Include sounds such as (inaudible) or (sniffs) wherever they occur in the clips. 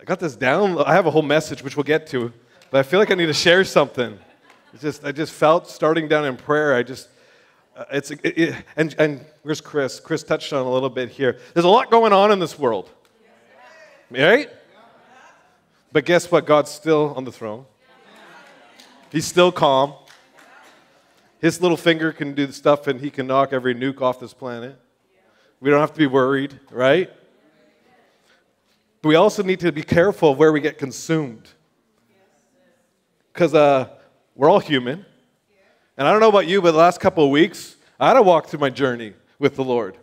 I got this down. I have a whole message which we'll get to, but I feel like I need to share something. It's just I just felt starting down in prayer. I just uh, it's it, it, and and where's Chris? Chris touched on a little bit here. There's a lot going on in this world, right? But guess what? God's still on the throne. He's still calm. His little finger can do the stuff and he can knock every nuke off this planet. We don't have to be worried, right? But we also need to be careful of where we get consumed. Because uh, we're all human. And I don't know about you, but the last couple of weeks, I had to walk through my journey with the Lord.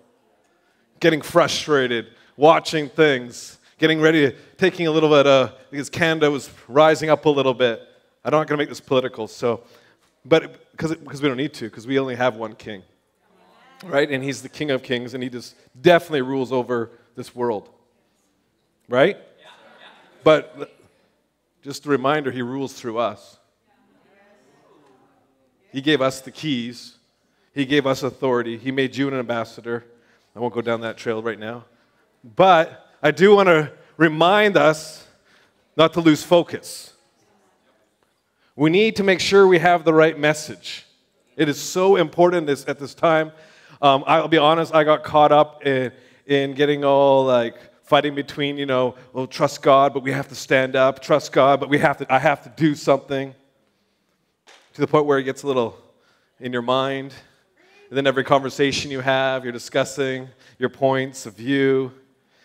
Getting frustrated, watching things, getting ready, taking a little bit, uh, because Canada was rising up a little bit. I'm not going to make this political, so, but because we don't need to, because we only have one king, right? And he's the king of kings, and he just definitely rules over this world, right? But just a reminder, he rules through us. He gave us the keys. He gave us authority. He made you an ambassador. I won't go down that trail right now. But I do want to remind us not to lose focus. We need to make sure we have the right message. It is so important this, at this time. Um, I'll be honest, I got caught up in, in getting all like fighting between, you know, well, trust God, but we have to stand up, trust God, but we have to, I have to do something. To the point where it gets a little in your mind. And then every conversation you have, you're discussing your points of view.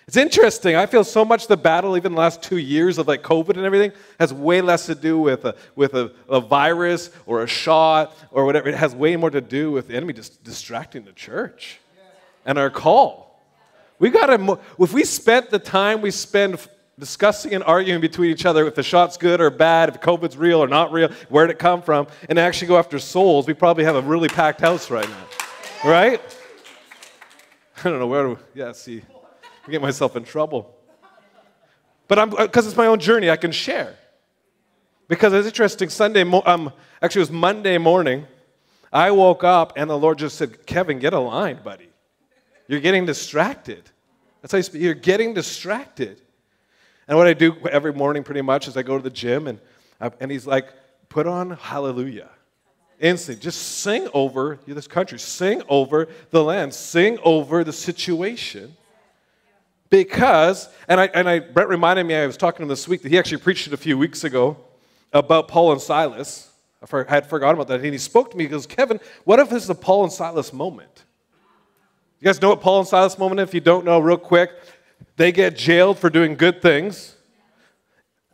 It's interesting. I feel so much the battle, even the last two years of like COVID and everything, has way less to do with a, with a, a virus or a shot or whatever. It has way more to do with the enemy just distracting the church and our call. We got to, if we spent the time we spend discussing and arguing between each other if the shot's good or bad, if COVID's real or not real, where did it come from, and actually go after souls, we probably have a really packed house right now. Right? I don't know where to, yeah, see. I get myself in trouble. But I'm because it's my own journey, I can share. Because it's interesting. Sunday, um, actually, it was Monday morning. I woke up and the Lord just said, "Kevin, get aligned, buddy. You're getting distracted. That's how you speak. You're getting distracted." And what I do every morning, pretty much, is I go to the gym and and He's like, "Put on Hallelujah." Instantly, just sing over this country, sing over the land, sing over the situation. Because, and I, and I, Brett reminded me, I was talking to him this week, that he actually preached it a few weeks ago about Paul and Silas. I had forgotten about that. And he spoke to me, he goes, Kevin, what if this is a Paul and Silas moment? You guys know what Paul and Silas moment? If you don't know, real quick, they get jailed for doing good things.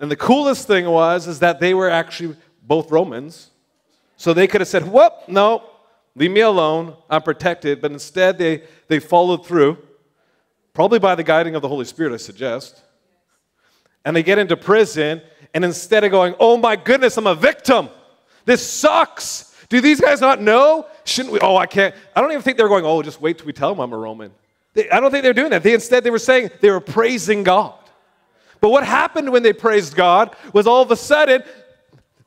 And the coolest thing was, is that they were actually both Romans. So they could have said, whoop, no, leave me alone, I'm protected. But instead, they, they followed through. Probably by the guiding of the Holy Spirit, I suggest. And they get into prison, and instead of going, oh my goodness, I'm a victim, this sucks. Do these guys not know? Shouldn't we? Oh, I can't. I don't even think they're going, oh, just wait till we tell them I'm a Roman. They, I don't think they're doing that. They, instead, they were saying they were praising God. But what happened when they praised God was all of a sudden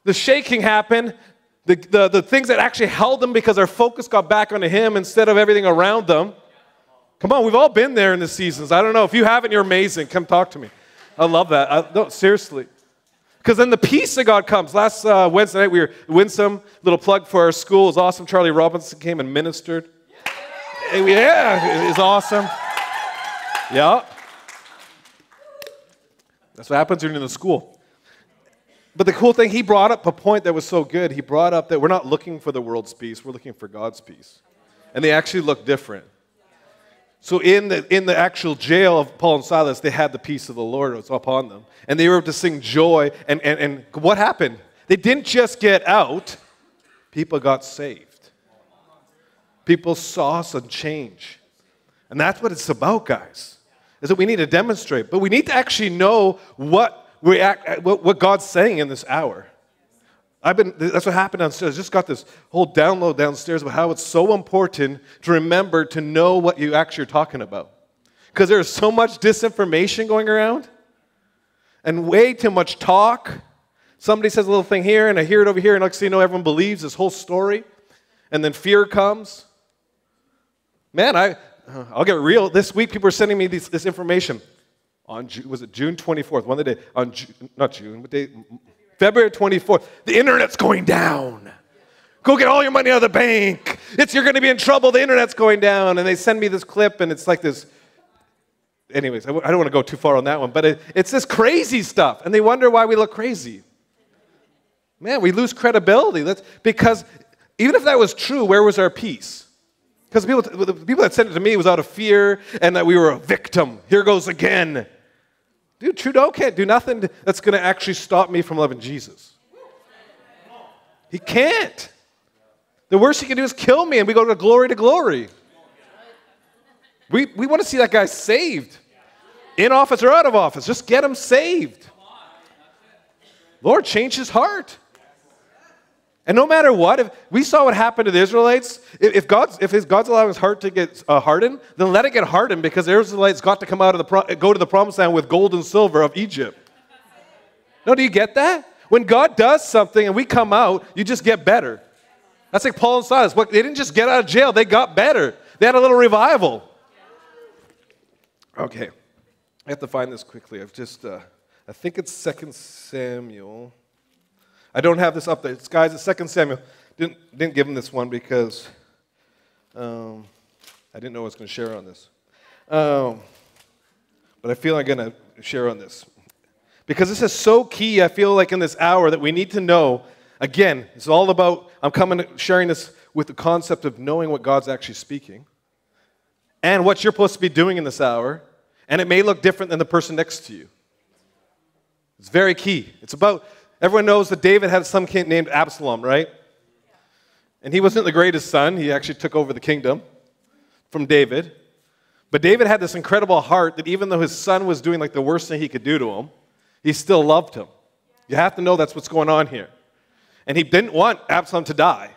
the shaking happened, the, the, the things that actually held them because their focus got back onto Him instead of everything around them Come on, we've all been there in the seasons. I don't know. If you haven't, you're amazing. Come talk to me. I love that. I, no, seriously. Because then the peace of God comes. Last uh, Wednesday night, we were Winsome, little plug for our school. It was awesome. Charlie Robinson came and ministered. Yeah, it was awesome. Yeah. That's what happens when you're in the school. But the cool thing, he brought up a point that was so good. He brought up that we're not looking for the world's peace, we're looking for God's peace. And they actually look different. So in the, in the actual jail of Paul and Silas, they had the peace of the Lord was upon them. And they were able to sing joy. And, and, and what happened? They didn't just get out, people got saved. People saw some change. And that's what it's about, guys, is that we need to demonstrate. But we need to actually know what, we act, what, what God's saying in this hour. I've been, that's what happened downstairs. I just got this whole download downstairs about how it's so important to remember to know what you actually are talking about. Because there's so much disinformation going around and way too much talk. Somebody says a little thing here, and I hear it over here, and next thing you know, everyone believes this whole story. And then fear comes. Man, I, uh, I'll get real. This week, people are sending me this, this information on was it June 24th? One of the day on Ju- not June, what day? February 24th. The internet's going down. Go get all your money out of the bank. It's you're going to be in trouble. The internet's going down. And they send me this clip, and it's like this. Anyways, I w- I don't want to go too far on that one, but it, it's this crazy stuff, and they wonder why we look crazy. Man, we lose credibility. That's because even if that was true, where was our peace? Because people, the people that sent it to me was out of fear and that we were a victim. Here goes again. Dude, Trudeau can't do nothing that's going to actually stop me from loving Jesus. He can't. The worst he can do is kill me and we go to glory to glory. We, we want to see that guy saved. In office or out of office. Just get him saved. Lord, change his heart. And no matter what, if we saw what happened to the Israelites, if, God's if his, God's allowing his heart to get uh, hardened, then let it get hardened because the Israelites got to come out of the pro- go to the promised land with gold and silver of Egypt. No, do you get that? When God does something and we come out, you just get better. That's like Paul and Silas. What, they didn't just get out of jail; they got better. They had a little revival. Okay, I have to find this quickly. I've just, uh, I think it's Second Samuel. I don't have this up there. It's, guys, it's Second Samuel. Didn't, didn't give him this one because um, I didn't know I was going to share on this. Um, but I feel I'm going to share on this. Because this is so key, I feel like in this hour that we need to know. Again, it's all about, I'm coming, sharing this with the concept of knowing what God's actually speaking and what you're supposed to be doing in this hour. And it may look different than the person next to you. It's very key. It's about, everyone knows that David had some kid named Absalom, right? And he wasn't the greatest son. He actually took over the kingdom from David. But David had this incredible heart that even though his son was doing like the worst thing he could do to him, he still loved him. You have to know that's what's going on here. And he didn't want Absalom to die.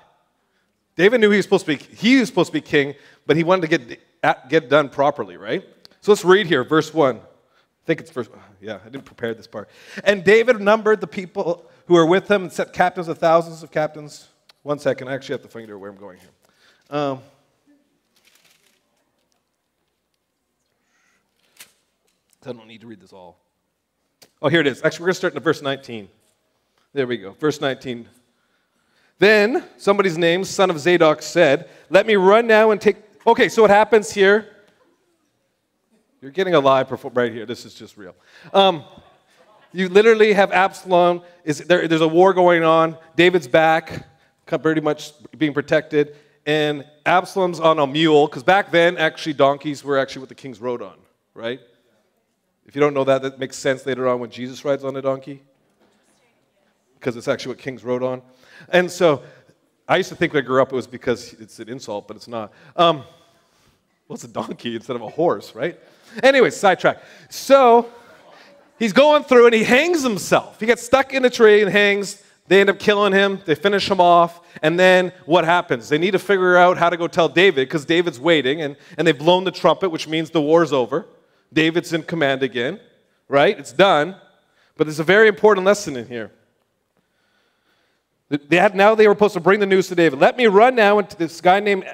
David knew he was supposed to be he was supposed to be king, but he wanted to get get done properly, right? So let's read here, verse one. I think it's verse. Yeah, I didn't prepare this part. And David numbered the people who were with him and set captains of thousands of captains. One second, I actually have to find out where I'm going here. Um, I don't need to read this all. Oh, here it is. Actually, we're going to start in verse 19. There we go. Verse 19. Then somebody's name, son of Zadok, said, Let me run now and take. Okay, so what happens here? You're getting a live perform right here. This is just real. Um, you literally have Absalom. Is there, there's a war going on. David's back, pretty much being protected, and Absalom's on a mule because back then, actually, donkeys were actually what the kings rode on, right? If you don't know that, that makes sense later on when Jesus rides on a donkey because it's actually what kings rode on. And so I used to think when I grew up it was because it's an insult, but it's not. Um, well, it's a donkey instead of a horse, right? Anyway, sidetrack. So he's going through and he hangs himself. He gets stuck in a tree and hangs. They end up killing him. They finish him off. And then what happens? They need to figure out how to go tell David because David's waiting and, and they've blown the trumpet, which means the war's over. David's in command again, right? It's done. But there's a very important lesson in here. They had, now they were supposed to bring the news to David. Let me run now, into this guy named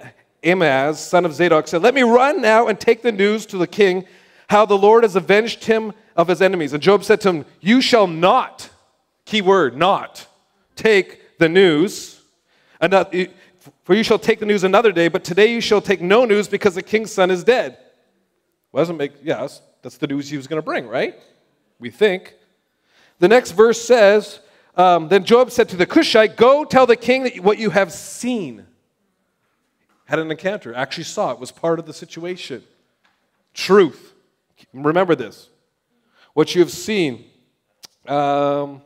Amaz, son of Zadok, said, Let me run now and take the news to the king how the Lord has avenged him of his enemies. And Joab said to him, You shall not, key word, not, take the news. For you shall take the news another day, but today you shall take no news because the king's son is dead. Well, doesn't make, yes, that's the news he was going to bring, right? We think. The next verse says, um, Then Joab said to the Cushite, Go tell the king what you have seen. Had an encounter, actually saw it, was part of the situation. Truth. Remember this. What you have seen. Um,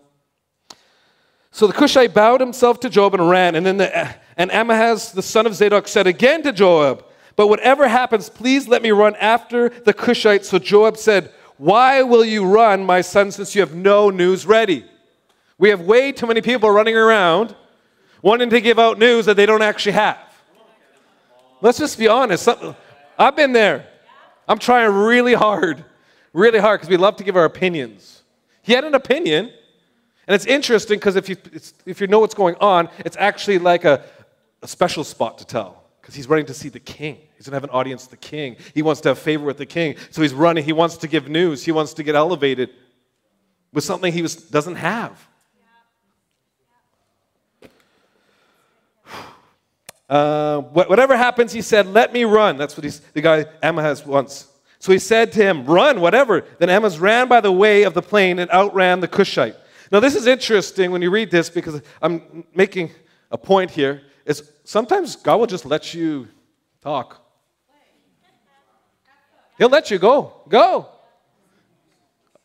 so the Cushite bowed himself to Joab and ran. And then the, and Amahaz, the son of Zadok, said again to Joab, But whatever happens, please let me run after the Cushite. So Joab said, Why will you run, my son, since you have no news ready? We have way too many people running around wanting to give out news that they don't actually have. Let's just be honest. I've been there. I'm trying really hard, really hard, because we love to give our opinions. He had an opinion, and it's interesting because if you, if you know what's going on, it's actually like a, a special spot to tell. because he's running to see the king. He's going to have an audience the king. He wants to have favor with the king. So he's running. He wants to give news. He wants to get elevated with something he was, doesn't have. Uh, whatever happens, he said, let me run. That's what the guy Ahimaaz wants. So he said to him, run, whatever. Then Ahimaaz ran by the way of the plain and outran the Cushite. Now, this is interesting when you read this because I'm making a point here is sometimes God will just let you talk. He'll let you go. Go.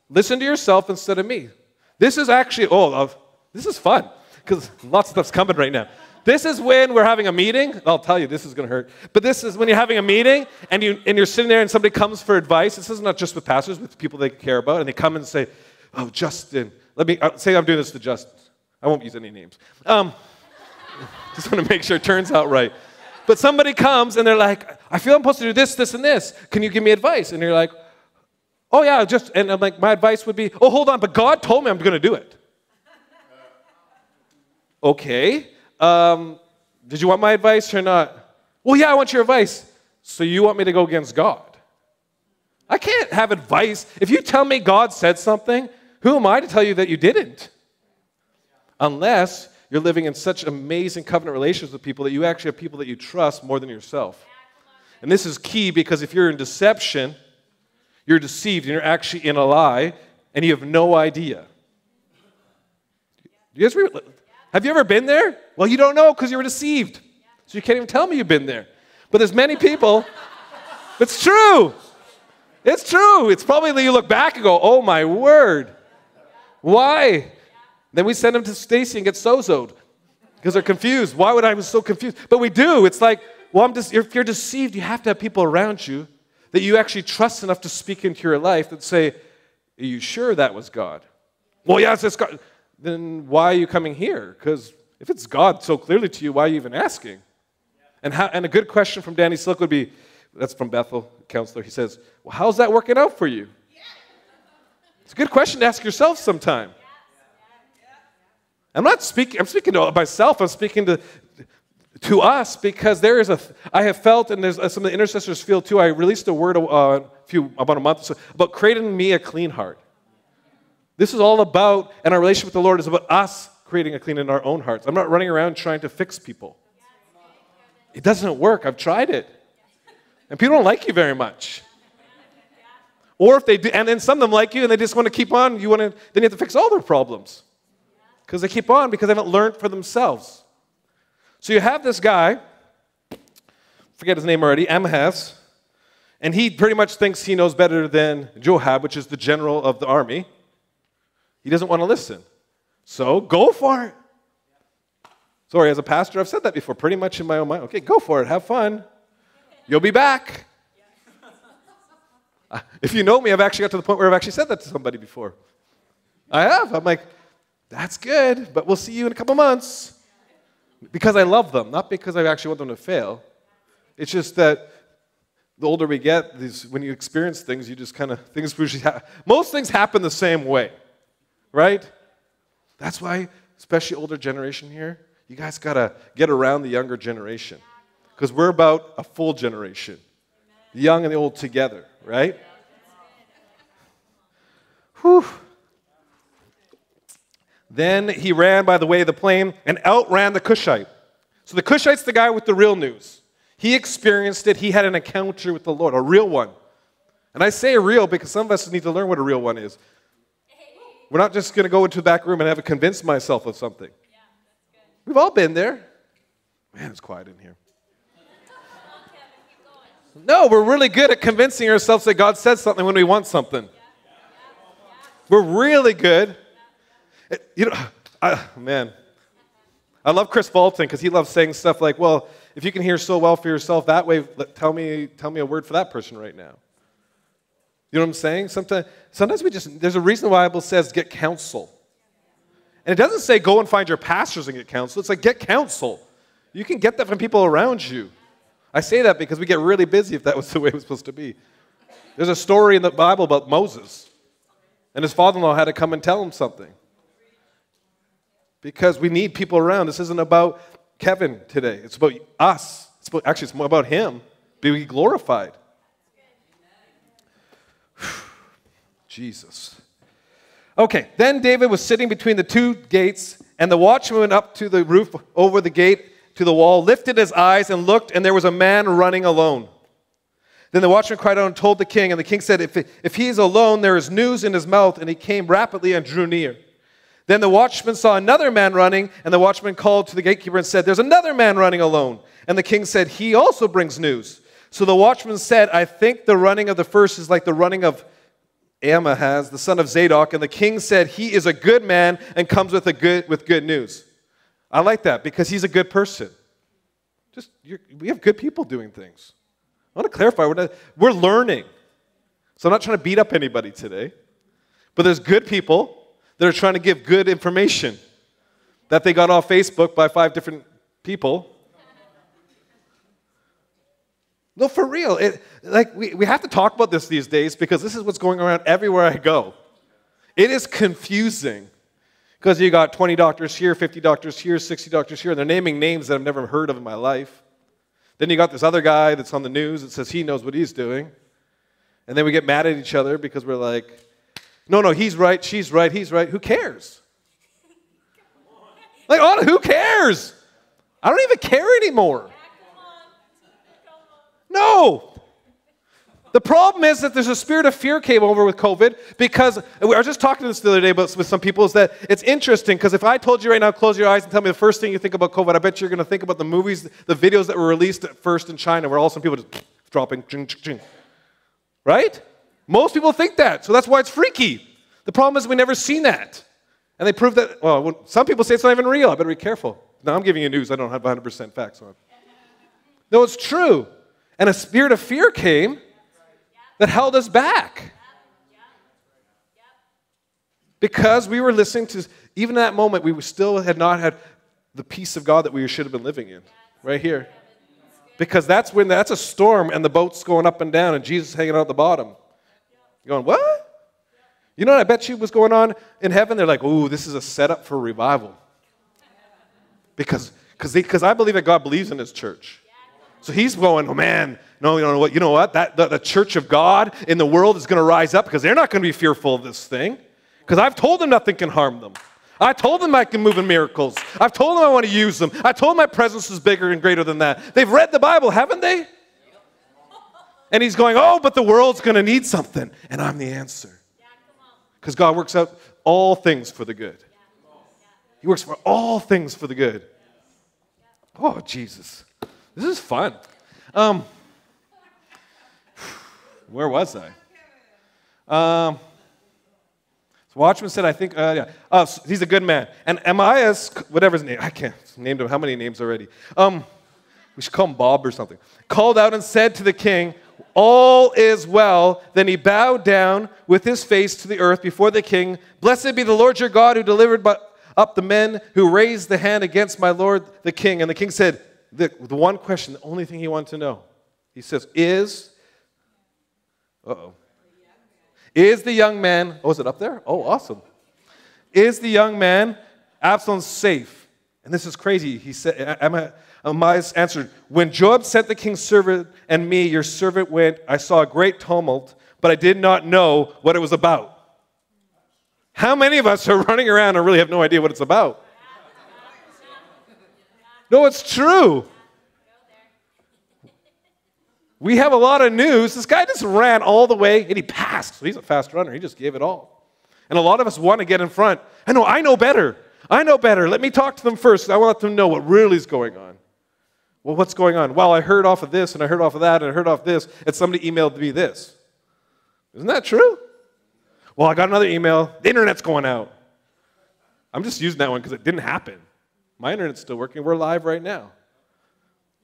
Listen to yourself instead of me. This is actually, oh, this is fun because lots of stuff's coming right now. This is when we're having a meeting. I'll tell you, this is going to hurt. But this is when you're having a meeting and, you, and you're sitting there and somebody comes for advice. This is not just with pastors, with people they care about. And they come and say, Oh, Justin, let me uh, say I'm doing this to Justin. I won't use any names. Um, (laughs) just want to make sure it turns out right. But somebody comes and they're like, I feel I'm supposed to do this, this, and this. Can you give me advice? And you're like, oh, yeah, just, and I'm like, my advice would be, oh, hold on, but God told me I'm going to do it. (laughs) okay. Um, did you want my advice or not? Well, yeah, I want your advice. So you want me to go against God? I can't have advice. If you tell me God said something, who am I to tell you that you didn't? Unless you're living in such amazing covenant relations with people that you actually have people that you trust more than yourself. And this is key because if you're in deception, you're deceived and you're actually in a lie and you have no idea. Do you guys have you ever been there? Well, you don't know because you were deceived. So you can't even tell me you've been there. But there's many people. (laughs) it's true. It's true. It's probably that you look back and go, oh my word. Why? Then we send them to Stacy and get sozoed because they're confused. Why would I be so confused? But we do. It's like, well, I'm just, if you're deceived, you have to have people around you that you actually trust enough to speak into your life that say, Are you sure that was God? Well, yes, it's God. Then why are you coming here? Because if it's God so clearly to you, why are you even asking? And, how, and a good question from Danny Silk would be that's from Bethel, counselor. He says, Well, how's that working out for you? It's a good question to ask yourself sometime. I'm not speaking, I'm speaking to myself, I'm speaking to, to us because there is a, I have felt, and there's uh, some of the intercessors feel too. I released a word uh, a few, about a month so, about creating me a clean heart. This is all about, and our relationship with the Lord is about us creating a clean in our own hearts. I'm not running around trying to fix people. It doesn't work. I've tried it. And people don't like you very much. Or if they do, and then some of them like you and they just want to keep on, you want to, then you have to fix all their problems because they keep on because they haven't learned for themselves. So you have this guy, forget his name already, Ahimaaz, and he pretty much thinks he knows better than Joab, which is the general of the army. He doesn't want to listen. So go for it. Sorry, as a pastor, I've said that before, pretty much in my own mind. Okay, go for it, have fun. You'll be back. (laughs) If you know me, I've actually got to the point where I've actually said that to somebody before. I have. I'm like, that's good, but we'll see you in a couple months. Because I love them, not because I actually want them to fail. It's just that the older we get, these, when you experience things, you just kind of, things usually most things happen the same way, right? That's why, especially older generation here, you guys got to get around the younger generation. Because we're about a full generation, the young and the old together, right? Whew. Then he ran by the way of the plain and outran the Cushite. So the Cushite's the guy with the real news. He experienced it. He had an encounter with the Lord, a real one. And I say real because some of us need to learn what a real one is. We're not just going to go into the back room and have to convince myself of something. We've all been there. Man, it's quiet in here. No, we're really good at convincing ourselves that God said something when we want something. We're really good you know, (sighs) I, man, I love Chris Fulton because he loves saying stuff like, well, if you can hear so well for yourself that way, tell me, tell me a word for that person right now. You know what I'm saying? Sometimes, sometimes we just, there's a reason the Bible says get counsel. And it doesn't say go and find your pastors and get counsel. It's like get counsel. You can get that from people around you. I say that because we get really busy if that was the way it was supposed to be. There's a story in the Bible about Moses, and his father in law had to come and tell him something because we need people around. This isn't about Kevin today, it's about us. It's about, actually, it's more about him being glorified. Jesus. Okay, then David was sitting between the two gates, and the watchman went up to the roof over the gate to the wall, lifted his eyes, and looked, and there was a man running alone. Then the watchman cried out and told the king, and the king said, If, if he is alone, there is news in his mouth. And he came rapidly and drew near. Then the watchman saw another man running, and the watchman called to the gatekeeper and said, There's another man running alone. And the king said, He also brings news. So the watchman said, I think the running of the first is like the running of Ahimaaz, the son of Zadok. And the king said, He is a good man and comes with, a good, with good news. I like that because he's a good person. Just, we have good people doing things. I want to clarify, we're, not, we're learning. So I'm not trying to beat up anybody today. But there's good people that are trying to give good information that they got off Facebook by five different people. No, for real. It, like we, we have to talk about this these days because this is what's going around everywhere I go. It is confusing because you got 20 doctors here, 50 doctors here, 60 doctors here, and they're naming names that I've never heard of in my life. Then you got this other guy that's on the news that says he knows what he's doing. And then we get mad at each other because we're like, no, no, he's right, she's right, he's right. Who cares? Like, who cares? I don't even care anymore. No. The problem is that there's a spirit of fear came over with COVID because I was just talking to this the other day with some people is that it's interesting because if I told you right now, close your eyes and tell me the first thing you think about COVID, I bet you're going to think about the movies, the videos that were released at first in China where all some people just (sniffs) dropping, ching, ching, ching. right? Most people think that, so that's why it's freaky. The problem is we never seen that. And they prove that, well, some people say it's not even real. I better be careful. Now I'm giving you news I don't have 100% facts on. No, it's true. And a spirit of fear came that held us back. Because we were listening to, even that moment, we still had not had the peace of God that we should have been living in, right here. Because that's when that's a storm and the boat's going up and down and Jesus hanging out at the bottom. You're going, what? You know what I bet you was going on in heaven? They're like, ooh, this is a setup for revival. Because because I believe that God believes in his church. So he's going, oh man, no, you know what? You know what? That the, the church of God in the world is going to rise up because they're not going to be fearful of this thing. Because I've told them nothing can harm them. I told them I can move in miracles. I've told them I want to use them. I told them my presence is bigger and greater than that. They've read the Bible, haven't they? And he's going, oh, but the world's going to need something. And I'm the answer. Because God works out all things for the good. He works for all things for the good. Oh, Jesus. This is fun. Um, where was I? Um, so Watchman said, I think, uh, yeah. Oh, so he's a good man. And Amias, whatever his name, I can't name him. How many names already? Um, we should call him Bob or something. Called out and said to the king, All is well. Then he bowed down with his face to the earth before the king. Blessed be the Lord your God who delivered up the men who raised the hand against my lord the king. And the king said, the, the one question, the only thing he wanted to know, he says, Is uh-oh. Is the young man, oh, is it up there? Oh, awesome. Is the young man Absalom safe? And this is crazy. He said, Amias answered, When Joab sent the king's servant and me, your servant went, I saw a great tumult, but I did not know what it was about. How many of us are (laughs) running around and really have no idea what it's about? No, it's true. We have a lot of news. This guy just ran all the way and he passed. So he's a fast runner. He just gave it all. And a lot of us want to get in front. I know, I know better. I know better. Let me talk to them first. I want them to know what really is going on. Well, what's going on? Well, I heard off of this and I heard off of that and I heard off this, and somebody emailed me this. Isn't that true? Well, I got another email. The internet's going out. I'm just using that one because it didn't happen. My internet's still working. We're live right now.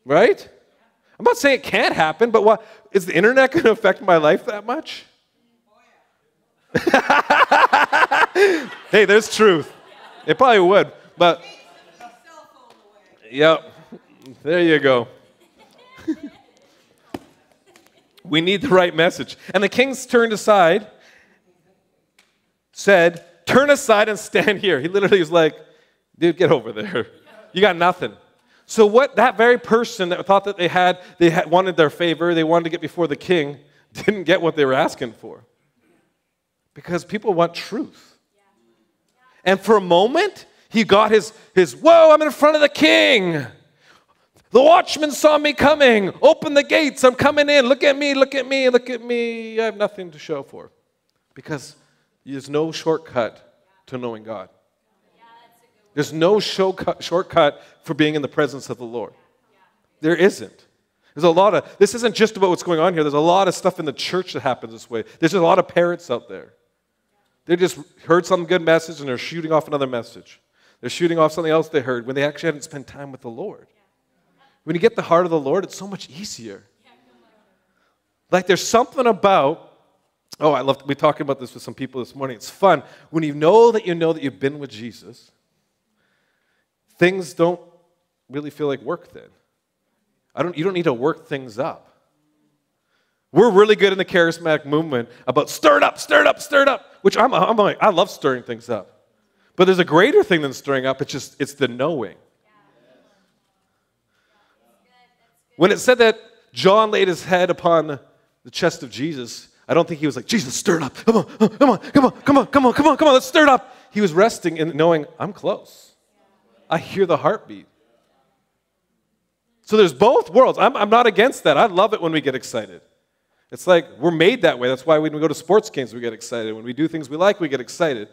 Right? I'm not saying it can't happen, but what is the internet going to affect my life that much? (laughs) hey, there's truth. It probably would, but yep. There you go. (laughs) we need the right message. And the kings turned aside, said, "Turn aside and stand here." He literally was like, "Dude, get over there. You got nothing." So what that very person that thought that they had, they had, wanted their favor, they wanted to get before the king, (laughs) didn't get what they were asking for. Because people want truth. And for a moment, he got his, his whoa, I'm in front of the king. The watchman saw me coming. Open the gates. I'm coming in. Look at me, look at me, look at me. I have nothing to show for. Because there's no shortcut to knowing God. There's no shortcut for being in the presence of the Lord. There isn't. There's a lot of, this isn't just about what's going on here. There's a lot of stuff in the church that happens this way. There's a lot of parents out there. They just heard some good message and they're shooting off another message. They're shooting off something else they heard when they actually hadn't spent time with the Lord. When you get the heart of the Lord, it's so much easier. Like there's something about, oh, I love be talking about this with some people this morning. It's fun. When you know that you know that you've been with Jesus, things don't really feel like work then. I don't, you don't need to work things up. We're really good in the charismatic movement about stir it up, stir it up, stir it up, which I'm, I'm like, I love stirring things up. But there's a greater thing than stirring up, it's just, it's the knowing. When it said that John laid his head upon the chest of Jesus, I don't think he was like, Jesus, stir it up. Come on, come on, come on, come on, come on, come on, come on, let's stir it up. He was resting and knowing, I'm close. I hear the heartbeat. So there's both worlds. I'm, I'm not against that. I love it when we get excited. It's like we're made that way. That's why when we go to sports games, we get excited. When we do things we like, we get excited.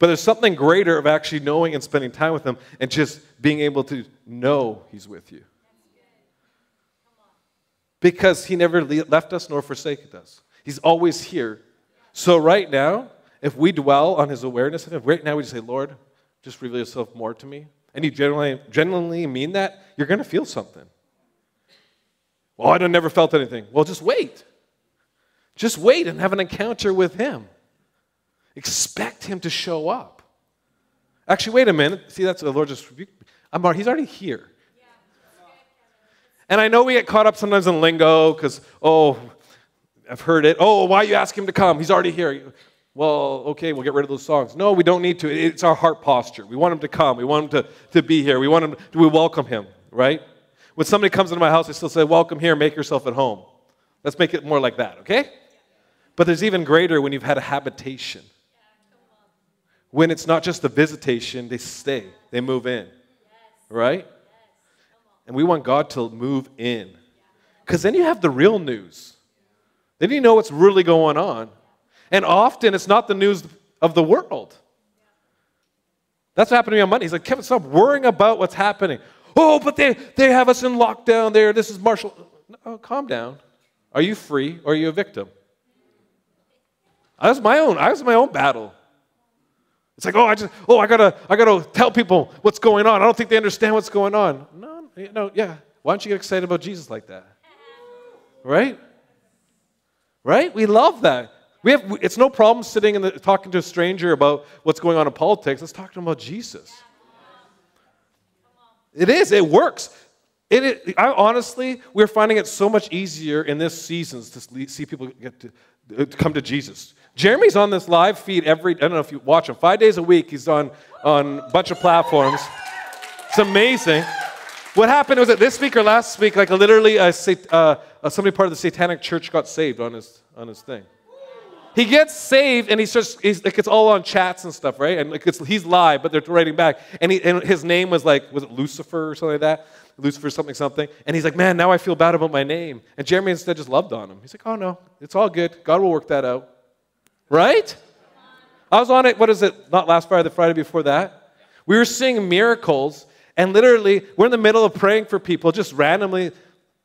But there's something greater of actually knowing and spending time with Him and just being able to know He's with you because he never left us nor forsaken us. He's always here. So, right now, if we dwell on his awareness of him, right now we just say, Lord, just reveal yourself more to me. And you genuinely, genuinely mean that, you're going to feel something. Well, I never felt anything. Well, just wait. Just wait and have an encounter with him. Expect him to show up. Actually, wait a minute. See, that's the Lord just rebuked me. I'm, he's already here. And I know we get caught up sometimes in lingo because, oh, I've heard it. Oh, why you ask him to come? He's already here. Well, okay, we'll get rid of those songs. No, we don't need to. It's our heart posture. We want him to come. We want him to, to be here. We want him, to, we welcome him, right? When somebody comes into my house, I still say, welcome here, make yourself at home. Let's make it more like that, okay? But there's even greater when you've had a habitation. When it's not just a visitation, they stay, they move in, right? And we want God to move in. Because then you have the real news. Then you know what's really going on. And often it's not the news of the world. That's what happened to me on Monday. He's like, Kevin, stop worrying about what's happening. Oh, but they, they have us in lockdown there. This is martial. Oh, calm down. Are you free or are you a victim? I was my own. I was my own battle. It's like, oh, I just, oh, I gotta, I gotta tell people what's going on. I don't think they understand what's going on. No, know, yeah. Why don't you get excited about Jesus like that? Right? Right? We love that. We have, it's no problem sitting and talking to a stranger about what's going on in politics. Let's talk to them about Jesus. It is. It works. It, it, I, honestly, we're finding it so much easier in this season to see people get to, to come to Jesus. Jeremy's on this live feed every, I don't know if you watch him, five days a week. He's on, on a bunch of platforms. It's amazing. What happened was it this week or last week, like literally, a, uh, somebody part of the Satanic Church got saved on his on his thing. He gets saved and he starts. He's like it's all on chats and stuff, right? And like he's live, but they're writing back. And, he, and his name was like was it Lucifer or something like that? Lucifer something something. And he's like, man, now I feel bad about my name. And Jeremy instead just loved on him. He's like, oh no, it's all good. God will work that out, right? I was on it. What is it? Not last Friday, the Friday before that. We were seeing miracles and literally, we're in the middle of praying for people, just randomly.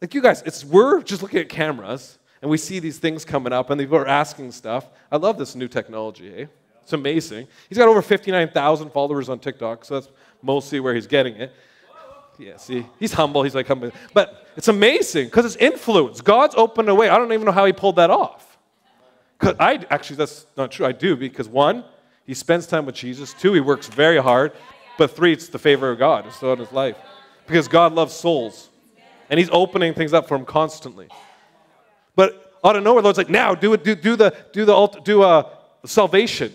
Like you guys, it's we're just looking at cameras and we see these things coming up and people are asking stuff. I love this new technology, eh? It's amazing. He's got over 59,000 followers on TikTok, so that's mostly where he's getting it. Yeah, see, he's humble. He's like humble. But it's amazing because it's influence. God's opened a way. I don't even know how he pulled that off. Because I actually, that's not true. I do because one, he spends time with Jesus. Two, he works very hard. But three, it's the favor of God. It's throughout his life. Because God loves souls. And he's opening things up for him constantly. But out of nowhere, the Lord's like, now do it, do, do the do the do uh, salvation.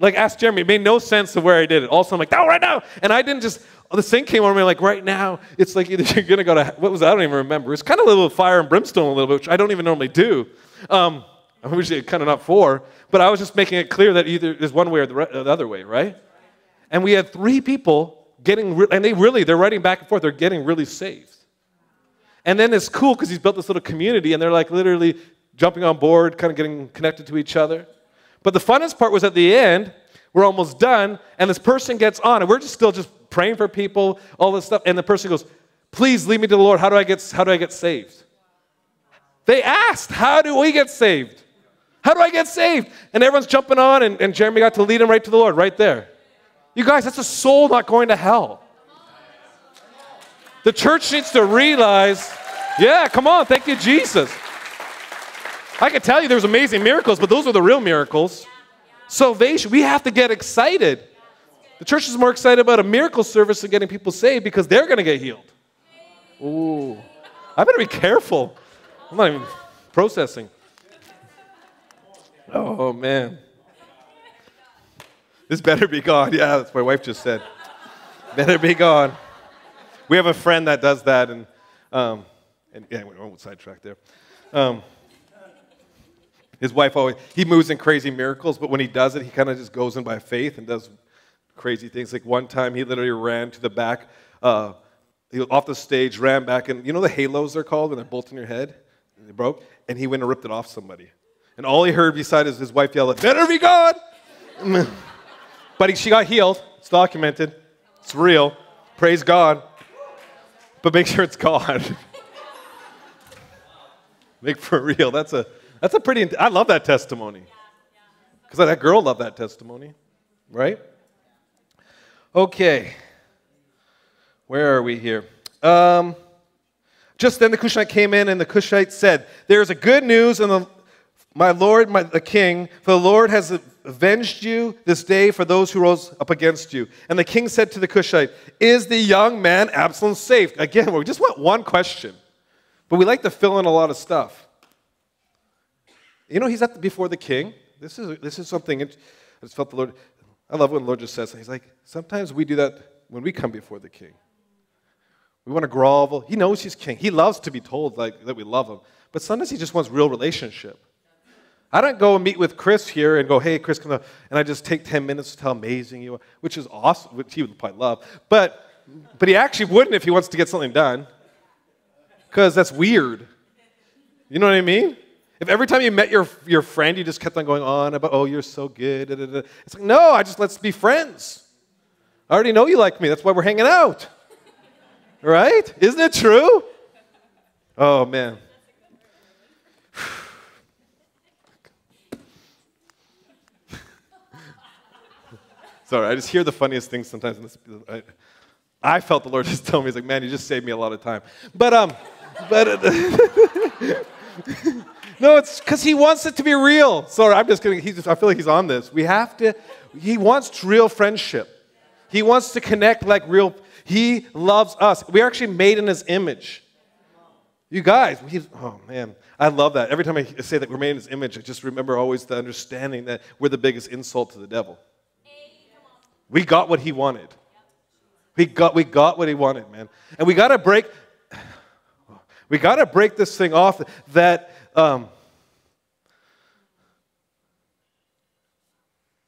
like ask Jeremy, it made no sense of where I did it. Also, I'm like, no, right now. And I didn't just, the thing came over me like, right now, it's like either (laughs) you're gonna go to, what was? I don't even remember. It's kind of a little fire and brimstone a little bit, which I don't even normally do. Um, I'm usually kind of not for, but I was just making it clear that either there's one way or the, re- the other way, right? And we had three people getting, re- and they really, they're writing back and forth, they're getting really saved. And then it's cool because he's built this little community and they're like literally jumping on board, kind of getting connected to each other. But the funnest part was at the end, we're almost done, and this person gets on, and we're just still just praying for people, all this stuff, and the person goes, Please lead me to the Lord. How do I get, how do I get saved? They asked, How do we get saved? How do I get saved? And everyone's jumping on, and, and Jeremy got to lead him right to the Lord, right there. You guys, that's a soul not going to hell. The church needs to realize, yeah, come on, thank you, Jesus. I can tell you there's amazing miracles, but those are the real miracles. Salvation, we have to get excited. The church is more excited about a miracle service than getting people saved because they're going to get healed. Ooh, I better be careful. I'm not even processing. Oh, man. This better be gone. Yeah, that's what my wife just said. Better be gone. We have a friend that does that, and, um, and yeah, we won't sidetrack there. Um, his wife always, he moves in crazy miracles, but when he does it, he kind of just goes in by faith and does crazy things. Like one time, he literally ran to the back, uh, he off the stage, ran back, and you know the halos they're called when they're bolting your head? They broke, and he went and ripped it off somebody. And all he heard beside is his wife yell, Better be God! (laughs) but he, she got healed. It's documented, it's real. Praise God. But make sure it's God. make (laughs) for real. That's a that's a pretty. I love that testimony. Because that girl loved that testimony, right? Okay. Where are we here? Um, just then the Cushite came in, and the Cushite said, "There is a good news, and the, my lord, my, the king, for the Lord has avenged you this day for those who rose up against you." And the king said to the Cushite, "Is the young man Absalom safe?" Again, we just want one question, but we like to fill in a lot of stuff. You know, he's at the, before the king. This is this is something. I just felt the Lord. I love when the Lord just says. He's like, sometimes we do that when we come before the king. We want to grovel. He knows he's king. He loves to be told like that we love him. But sometimes he just wants real relationship. I don't go and meet with Chris here and go, hey, Chris, come on, and I just take 10 minutes to tell how amazing you are, which is awesome, which he would probably love. But, but he actually wouldn't if he wants to get something done, because that's weird. You know what I mean? If every time you met your, your friend, you just kept on going on about, oh, you're so good, da, da, da. it's like, no, I just let's be friends. I already know you like me. That's why we're hanging out. Right? Isn't it true? Oh, man. Sorry, I just hear the funniest things sometimes. This, I, I felt the Lord (laughs) just tell me, He's like, man, you just saved me a lot of time. But, um, but, uh, (laughs) no, it's because He wants it to be real. Sorry, I'm just kidding. He's just, I feel like He's on this. We have to, He wants real friendship. He wants to connect like real, He loves us. We're actually made in His image. You guys, oh man, I love that. Every time I say that we're made in His image, I just remember always the understanding that we're the biggest insult to the devil. We got what he wanted. We got, we got what he wanted, man. And we got to break, we got to break this thing off that, um,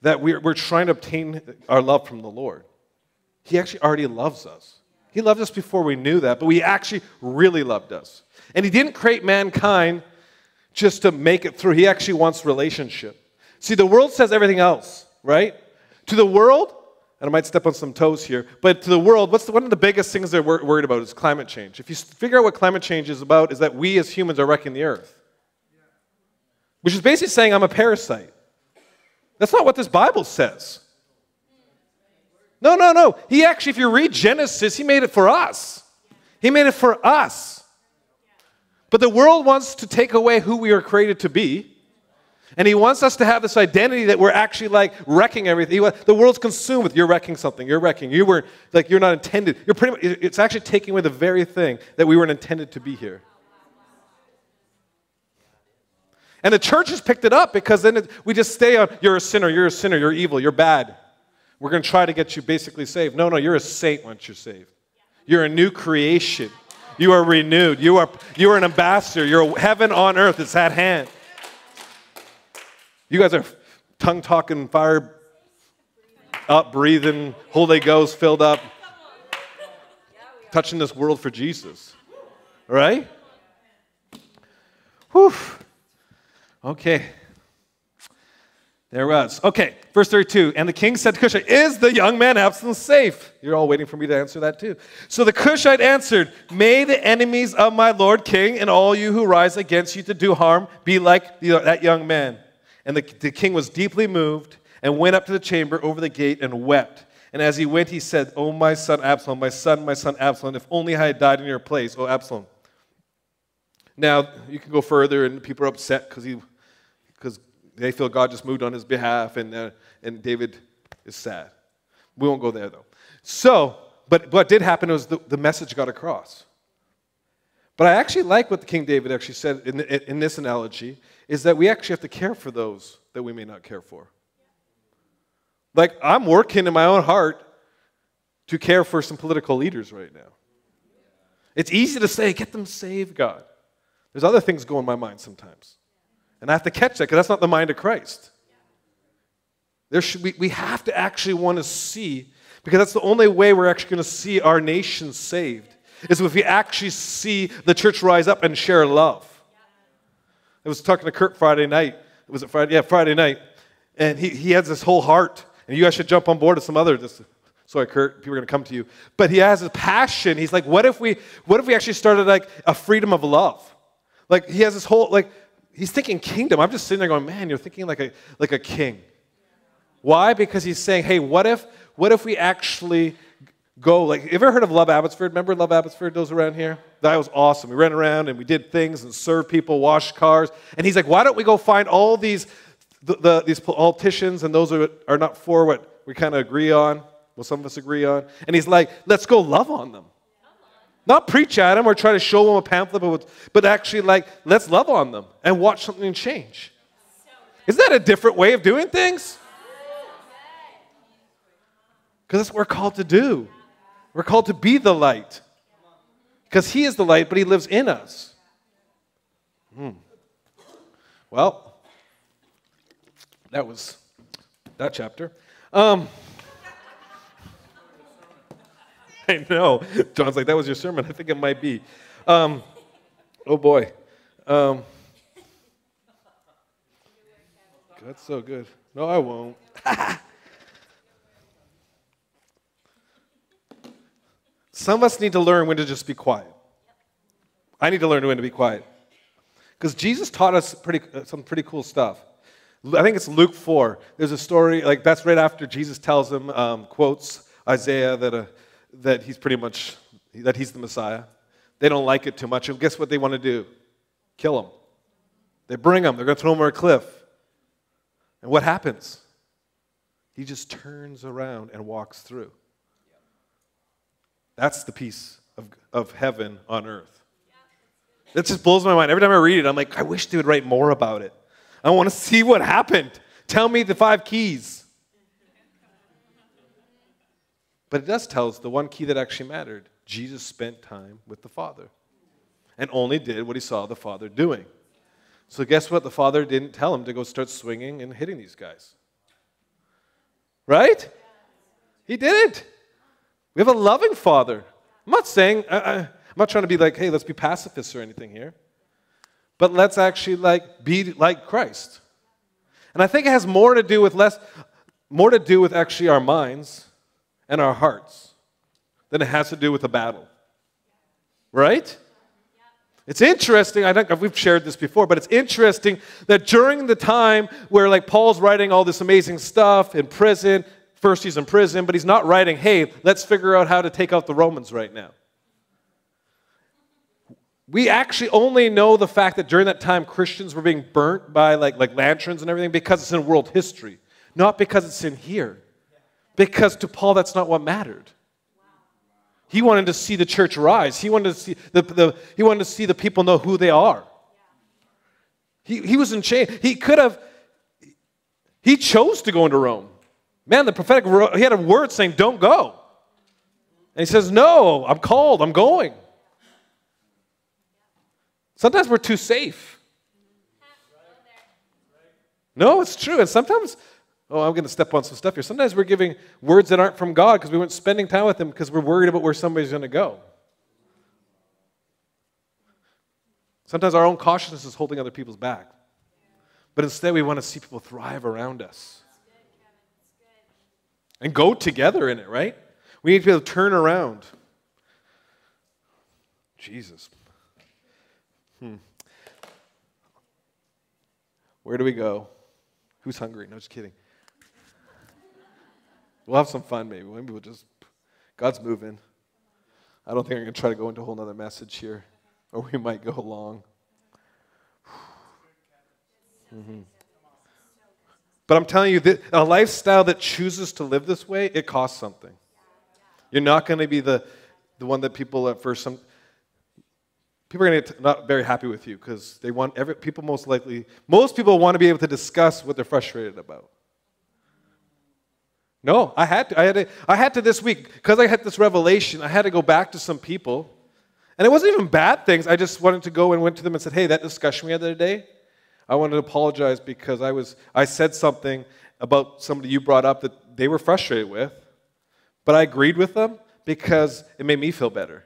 that we're, we're trying to obtain our love from the Lord. He actually already loves us. He loved us before we knew that, but he actually really loved us. And he didn't create mankind just to make it through. He actually wants relationship. See, the world says everything else, right? To the world, and I might step on some toes here, but to the world, what's the, one of the biggest things they're wor- worried about is climate change. If you figure out what climate change is about, is that we as humans are wrecking the earth. Which is basically saying I'm a parasite. That's not what this Bible says. No, no, no. He actually, if you read Genesis, he made it for us. He made it for us. But the world wants to take away who we are created to be. And he wants us to have this identity that we're actually like wrecking everything. The world's consumed with you're wrecking something, you're wrecking. You were like you're not intended. You're pretty much, it's actually taking away the very thing that we weren't intended to be here. And the church has picked it up because then it, we just stay on, you're a sinner, you're a sinner, you're evil, you're bad. We're going to try to get you basically saved. No, no, you're a saint once you're saved. You're a new creation. You are renewed. You are, you are an ambassador. You're heaven on earth. It's at hand. You guys are tongue talking, fire up, breathing, Holy Ghost filled up, touching this world for Jesus. Right? Whew. Okay. There was. Okay, verse 32. And the king said to Cushite, Is the young man Absalom safe? You're all waiting for me to answer that too. So the Cushite answered, May the enemies of my lord king and all you who rise against you to do harm be like that young man. And the, the king was deeply moved and went up to the chamber over the gate and wept. And as he went, he said, Oh, my son Absalom, my son, my son Absalom, if only I had died in your place, oh Absalom. Now, you can go further, and people are upset because he, because they feel God just moved on his behalf, and, uh, and David is sad. We won't go there, though. So, but what did happen was the, the message got across. But I actually like what the King David actually said in, in this analogy is that we actually have to care for those that we may not care for. Like, I'm working in my own heart to care for some political leaders right now. It's easy to say, get them saved, God. There's other things go in my mind sometimes. And I have to catch that because that's not the mind of Christ. There should be, we have to actually want to see, because that's the only way we're actually going to see our nation saved, is if we actually see the church rise up and share love. I was talking to Kurt Friday night. Was it Friday? Yeah, Friday night. And he, he has this whole heart. And you guys should jump on board with some other. This, sorry, Kurt, people are going to come to you. But he has a passion. He's like, what if we, what if we actually started like a freedom of love? Like he has this whole like he's thinking kingdom. I'm just sitting there going, man, you're thinking like a like a king. Why? Because he's saying, hey, what if what if we actually go like ever heard of Love Abbotsford? Remember Love Abbotsford, those around here? That was awesome. We ran around and we did things and served people, washed cars. And he's like, why don't we go find all these the, the, these politicians and those who are not for what we kind of agree on, what some of us agree on. And he's like, let's go love on them. Not preach at them or try to show them a pamphlet, but, but actually, like, let's love on them and watch something change. Is that a different way of doing things? Because that's what we're called to do. We're called to be the light. Because He is the light, but He lives in us. Hmm. Well, that was that chapter. Um, (laughs) I know. John's like, that was your sermon. I think it might be. Um, oh boy. Um, that's so good. No, I won't. (laughs) Some of us need to learn when to just be quiet. I need to learn when to be quiet. Because Jesus taught us pretty, uh, some pretty cool stuff. I think it's Luke 4. There's a story, like that's right after Jesus tells him, um, quotes Isaiah that a, that he's pretty much that he's the Messiah. They don't like it too much. And guess what they want to do? Kill him. They bring him. They're going to throw him over a cliff. And what happens? He just turns around and walks through. That's the peace of, of heaven on earth. That just blows my mind. Every time I read it, I'm like, I wish they would write more about it. I want to (laughs) see what happened. Tell me the five keys. But it does tell us the one key that actually mattered Jesus spent time with the Father and only did what he saw the Father doing. So, guess what? The Father didn't tell him to go start swinging and hitting these guys. Right? He didn't. We have a loving Father. I'm not saying, I, I, I'm not trying to be like, hey, let's be pacifists or anything here. But let's actually like be like Christ. And I think it has more to do with less, more to do with actually our minds and our hearts than it has to do with a battle. Right? It's interesting, I think we've shared this before, but it's interesting that during the time where like Paul's writing all this amazing stuff in prison, first he's in prison, but he's not writing, hey, let's figure out how to take out the Romans right now. We actually only know the fact that during that time Christians were being burnt by like, like lanterns and everything because it's in world history, not because it's in here. Because to Paul, that's not what mattered. He wanted to see the church rise. He wanted to see the, the, he wanted to see the people know who they are. He, he was in chains. He could have, he chose to go into Rome. Man, the prophetic, he had a word saying, don't go. And he says, no, I'm called, I'm going. Sometimes we're too safe. No, it's true. And sometimes, oh, I'm going to step on some stuff here. Sometimes we're giving words that aren't from God because we weren't spending time with Him because we're worried about where somebody's going to go. Sometimes our own cautiousness is holding other people's back. But instead, we want to see people thrive around us and go together in it, right? We need to be able to turn around. Jesus. Hmm. Where do we go? Who's hungry? No, just kidding. We'll have some fun, maybe. Maybe we'll just, God's moving. I don't think I'm going to try to go into a whole other message here or we might go long. Mm-hmm. But I'm telling you, a lifestyle that chooses to live this way, it costs something. You're not going to be the, the one that people at first, some, people are going to get not very happy with you because they want every, people most likely, most people want to be able to discuss what they're frustrated about. No, I had to, I had to, I had to this week, because I had this revelation, I had to go back to some people and it wasn't even bad things. I just wanted to go and went to them and said, hey, that discussion we had the other day, I wanted to apologize because I, was, I said something about somebody you brought up that they were frustrated with, but I agreed with them because it made me feel better.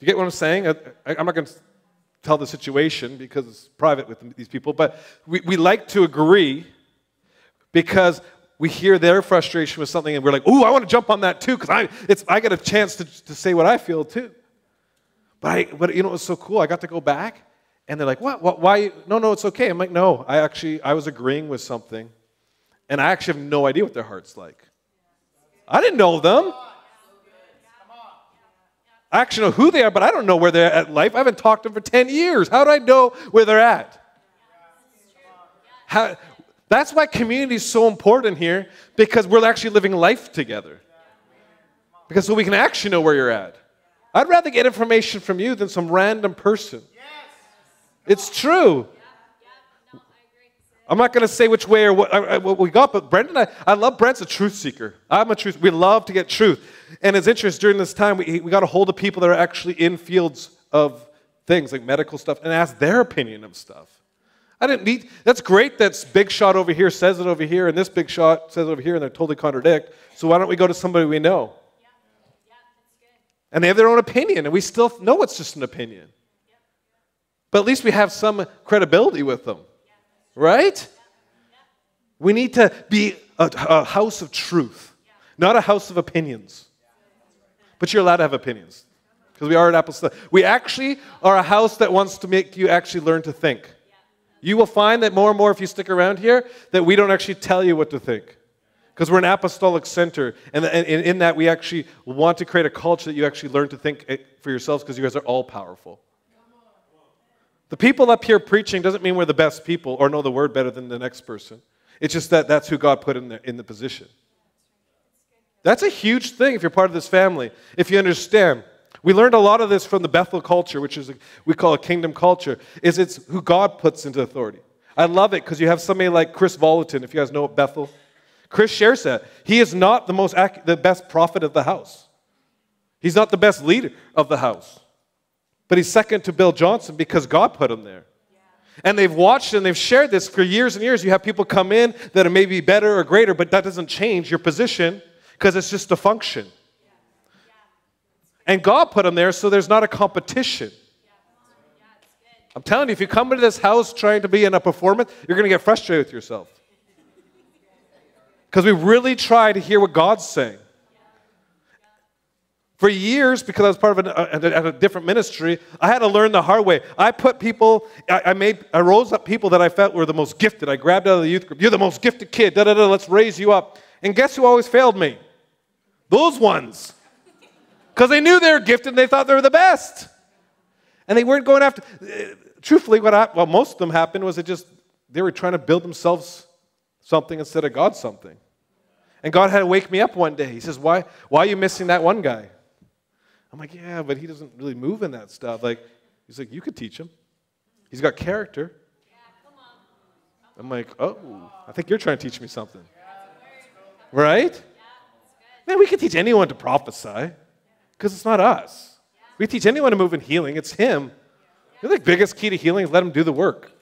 You get what I'm saying? I, am not going to tell the situation because it's private with these people, but we, we like to agree because we hear their frustration with something and we're like, ooh, I want to jump on that too because I, it's, I get a chance to, to say what I feel too. But, I, but you know, it was so cool. I got to go back and they're like, what, what, why? No, no, it's okay. I'm like, no, I actually, I was agreeing with something and I actually have no idea what their heart's like. I didn't know them. I actually know who they are, but I don't know where they're at life. I haven't talked to them for 10 years. How do I know where they're at? How, that's why community is so important here because we're actually living life together. Because so we can actually know where you're at. I'd rather get information from you than some random person. It's true. I'm not going to say which way or what, uh, uh, what, we got, but Brendan, I, I love Brent's a truth seeker. I'm a truth. We love to get truth, and it's interesting during this time we, we got a hold of people that are actually in fields of things like medical stuff and ask their opinion of stuff. I didn't need, that's great that big shot over here says it over here, and this big shot says it over here, and they're totally contradict. So why don't we go to somebody we know? Yeah. Yeah, and they have their own opinion, and we still know it's just an opinion. But at least we have some credibility with them, right? We need to be a, a house of truth, not a house of opinions. But you're allowed to have opinions because we are at Apple. We actually are a house that wants to make you actually learn to think. You will find that more and more, if you stick around here, that we don't actually tell you what to think. Because we're an apostolic center. And in that, we actually want to create a culture that you actually learn to think eh, for yourselves because you guys are all powerful. The people up here preaching doesn't mean we're the best people or know the word better than the next person. It's just that that's who God put in the, in the position. That's a huge thing if you're part of this family, if you understand. We learned a lot of this from the Bethel culture, which is a, we call a kingdom culture, is it's who God puts into authority. I love it because you have somebody like Kris Vallotton, if you guys know Bethel. Kris shares that. He is not the, most the best prophet of the house. He's not the best leader of the house. But he's second to Bill Johnson because God put him there. And they've watched and they've shared this for years and years. You have people come in that are maybe better or greater, but that doesn't change your position because it's just a function. And God put them there so there's not a competition. I'm telling you, if you come into this house trying to be in a performance, you're going to get frustrated with yourself. Because we really try to hear what God's saying. For years, because I was part of a, a, a, different ministry, I had to learn the hard way. I put people, I, I, made, I rose up people that I felt were the most gifted. I grabbed out of the youth group. You're the most gifted kid. Da da da. Let's raise you up. And guess who always failed me? Those ones because they knew they were gifted and they thought they were the best. And they weren't going after. Uh, truthfully, what I, well, most of them happened was it just they were trying to build themselves something instead of God something. And God had to wake me up one day. He says, "Why? Why are you missing that one guy?" I'm like, "Yeah, but he doesn't really move in that stuff." Like, he's like, "You could teach him. He's got character. I'm like, oh, I think you're trying to teach me something. Right? Man, we can teach anyone to prophesy because it's not us. We teach anyone to move in healing, it's Him. The biggest key to healing is let Him do the work.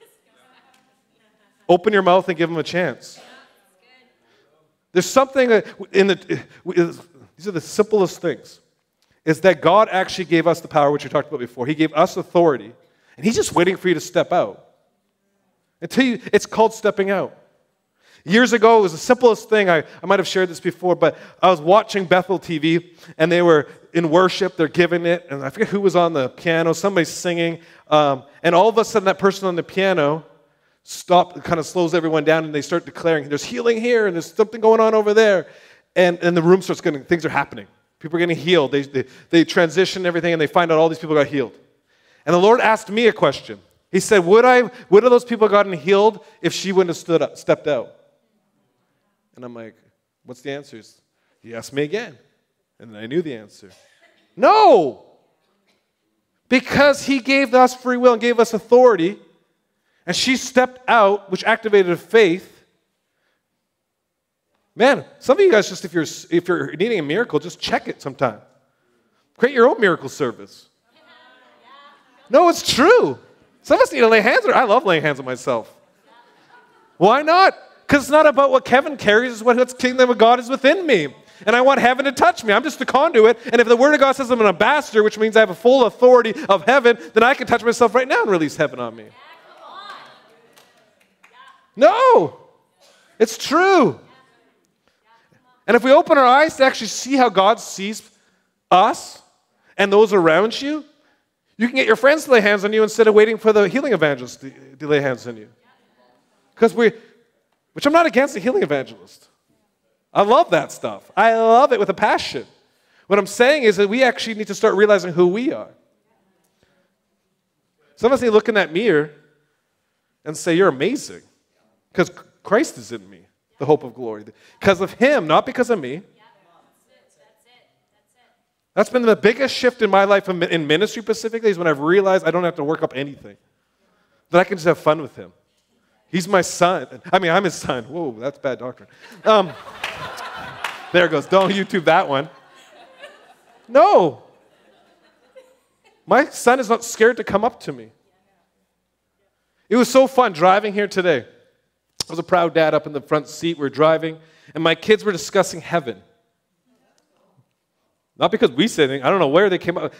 Open your mouth and give Him a chance. There's something in the, these are the simplest things, is that God actually gave us the power, which we talked about before. He gave us authority, and He's just waiting for you to step out. Until you, it's called stepping out. Years ago, it was the simplest thing. I, I might have shared this before, but I was watching Bethel TV, and they were in worship. They're giving it, and I forget who was on the piano. Somebody's singing, um, and all of a sudden, that person on the piano stop, kind of slows everyone down, and they start declaring, "There's healing here, and there's something going on over there," and and the room starts getting things are happening. People are getting healed. They, they, they transition everything, and they find out all these people got healed. And the Lord asked me a question. He said, Would I would have those people gotten healed if she wouldn't have stood up, stepped out? And I'm like, what's the answer? He asked me again. And I knew the answer. No! Because he gave us free will and gave us authority, and she stepped out, which activated faith. Man, some of you guys just if you're if you're needing a miracle, just check it sometime. Create your own miracle service. No, it's true. Some of us need to lay hands on I love laying hands on myself. Why not? Because it's not about what Kevin carries, it's what the kingdom of God is within me. And I want heaven to touch me. I'm just a conduit. And if the Word of God says I'm an ambassador, which means I have a full authority of heaven, then I can touch myself right now and release heaven on me. No, it's true. And if we open our eyes to actually see how God sees us and those around you, you can get your friends to lay hands on you instead of waiting for the healing evangelist to, to lay hands on you. Because we, which I'm not against the healing evangelist. I love that stuff. I love it with a passion. What I'm saying is that we actually need to start realizing who we are. Some of us need to look in that mirror and say, You're amazing. Because Christ is in me, the hope of glory. Because of Him, not because of me. That's been the biggest shift in my life in ministry specifically is when I've realized I don't have to work up anything. That I can just have fun with him. He's my son. I mean, I'm his son. Whoa, that's bad doctrine. Um, there goes. Don't YouTube that one. No. My son is not scared to come up to me. It was so fun driving here today. I was a proud dad up in the front seat. We are driving, and my kids were discussing heaven. Not because we said anything. I don't know where they came up.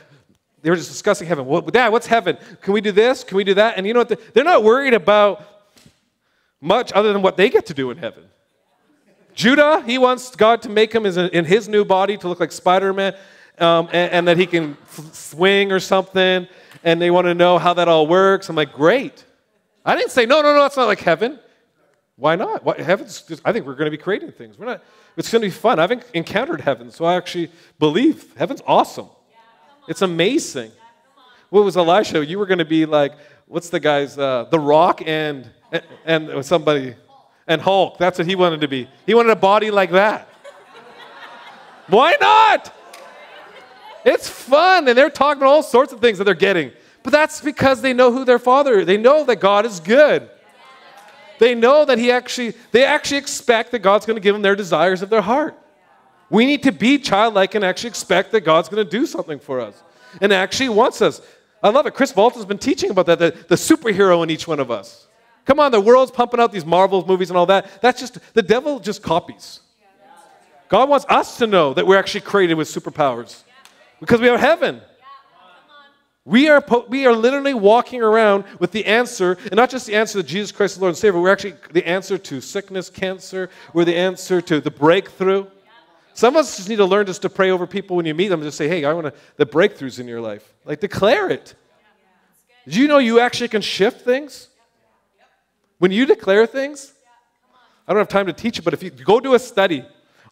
They were just discussing heaven. Well, Dad, what's heaven? Can we do this? Can we do that? And you know what? They're not worried about much other than what they get to do in heaven. Judah, he wants God to make him in his new body to look like Spider Man um, and, and, that he can swing or something. And they want to know how that all works. I'm like, great. I didn't say, no, no, no, it's not like heaven. Why not? Why, heaven's I think we're going to be creating things. We're not, it's going to be fun. I've encountered heaven, so I actually believe heaven's awesome. It's amazing. What was Elisha? You were going to be like, what's the guy's, uh, The Rock and and somebody, and Hulk. That's what he wanted to be. He wanted a body like that. Why not? It's fun, and they're talking all sorts of things that they're getting. But that's because they know who their father is. They know that God is good. They know that He actually, they actually expect that God's going to give them their desires of their heart. We need to be childlike and actually expect that God's going to do something for us and actually wants us. I love it. Kris Vallotton's been teaching about that, the, the superhero in each one of us. Come on, the world's pumping out these Marvel movies and all that. That's just, the devil just copies. God wants us to know that we're actually created with superpowers because we have heaven. We are, we are literally walking around with the answer, and not just the answer that Jesus Christ is Lord and Savior, we're actually the answer to sickness, cancer, we're the answer to the breakthrough. Some of us just need to learn just to pray over people when you meet them and just say, hey, I want to, the breakthroughs in your life. Like declare it. Do you know you actually can shift things? When you declare things, I don't have time to teach it, but if you go do a study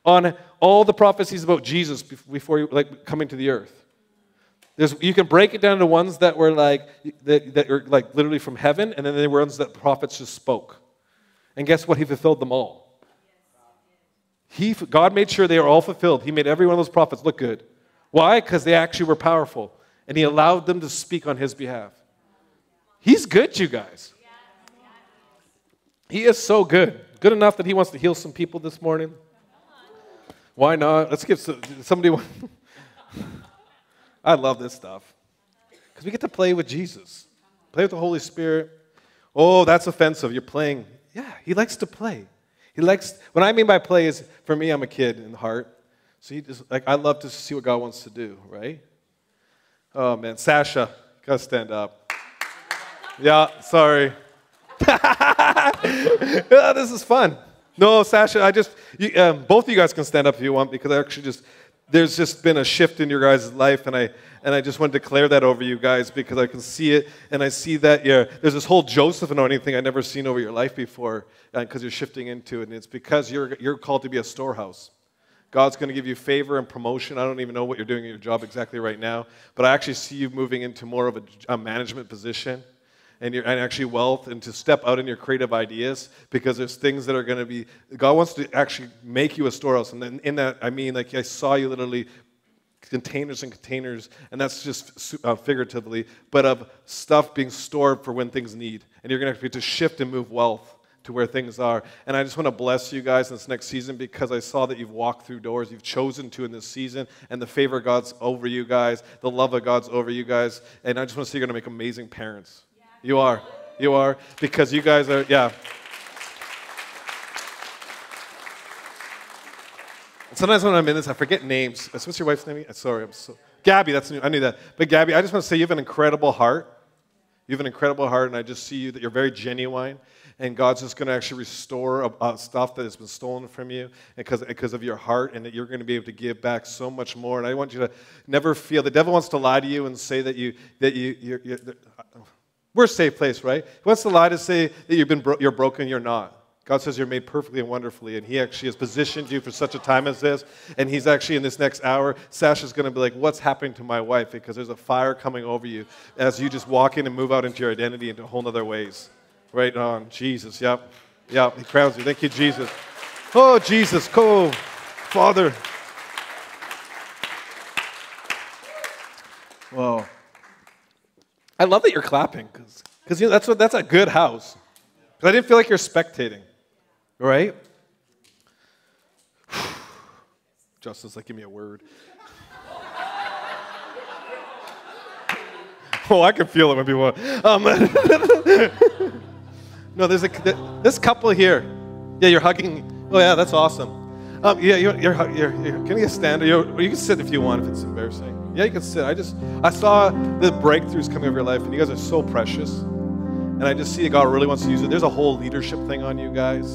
on all the prophecies about Jesus before you, like coming to the earth, there's, you can break it down to ones that were like that, that like literally from heaven, and then there were ones that prophets just spoke. And guess what? He fulfilled them all. He, God made sure they were all fulfilled. He made every one of those prophets look good. Why? Because they actually were powerful, and He allowed them to speak on His behalf. He's good, you guys. He is so good. Good enough that he wants to heal some people this morning. Why not? Let's give somebody one. (laughs) I love this stuff. Because we get to play with Jesus, play with the Holy Spirit. Oh, that's offensive. You're playing. Yeah, he likes to play. He likes, what I mean by play is, for me, I'm a kid in the heart. So he just, like, I love to see what God wants to do, right? Oh, man. Sasha, gotta stand up. Yeah, sorry. (laughs) yeah, this is fun. No, Sasha, I just, you, um, both of you guys can stand up if you want because I actually just, there's just been a shift in your guys' life, and I, and I just want to declare that over you guys because I can see it, and I see that yeah, there's this whole Joseph anointing thing I've never seen over your life before because uh, you're shifting into it, and it's because you're, you're called to be a storehouse. God's going to give you favor and promotion. I don't even know what you're doing in your job exactly right now, but I actually see you moving into more of a, a management position and, your, and actually wealth and to step out in your creative ideas because there's things that are going to be god wants to actually make you a storehouse and then in that i mean like i saw you literally containers and containers and that's just uh, figuratively but of stuff being stored for when things need and you're going to have to shift and move wealth to where things are. And I just want to bless you guys in this next season because I saw that you've walked through doors, you've chosen to in this season, and the favor of God's over you guys, the love of God's over you guys. And I just want to see you're going to make amazing parents. You are. You are. Because you guys are, yeah. sometimes when I'm in this, I forget names. What's your wife's name? Uh, sorry, I'm so. Gabby, that's new. I knew that. But Gabby, I just want to say you have an incredible heart. You have an incredible heart, and I just see you that you're very genuine, and God's just going to actually restore uh, uh, stuff that has been stolen from you because, because of your heart, and that you're going to be able to give back so much more. And I want you to never feel the devil wants to lie to you and say that you that you you're, you're, uh, we're a safe place, right? He wants to lie to say that you've been bro- you're broken, you're not. God says you're made perfectly and wonderfully, and He actually has positioned you for such a time as this. And He's actually in this next hour, Sasha's going to be like, What's happening to my wife? Because there's a fire coming over you as you just walk in and move out into your identity into whole other ways. Right on. Jesus. Yep. Yep. He crowns you. Thank you, Jesus. Oh, Jesus. Cool. Father. Whoa. I love that you're clapping because you know, that's, what, that's a good house. Because I didn't feel like you're spectating, right? (sighs) Justin's like, give me a word. (laughs) oh, I can feel it when people. Um, (laughs) no, there's a this couple here. Yeah, you're hugging. Oh yeah, that's awesome. Um, yeah, you're, you're, you're, you're, can you stand? You're, you can sit if you want if it's embarrassing. Yeah, you can sit. I just, I saw the breakthroughs coming over your life, and you guys are so precious. And I just see that God really wants to use it. There's a whole leadership thing on you guys,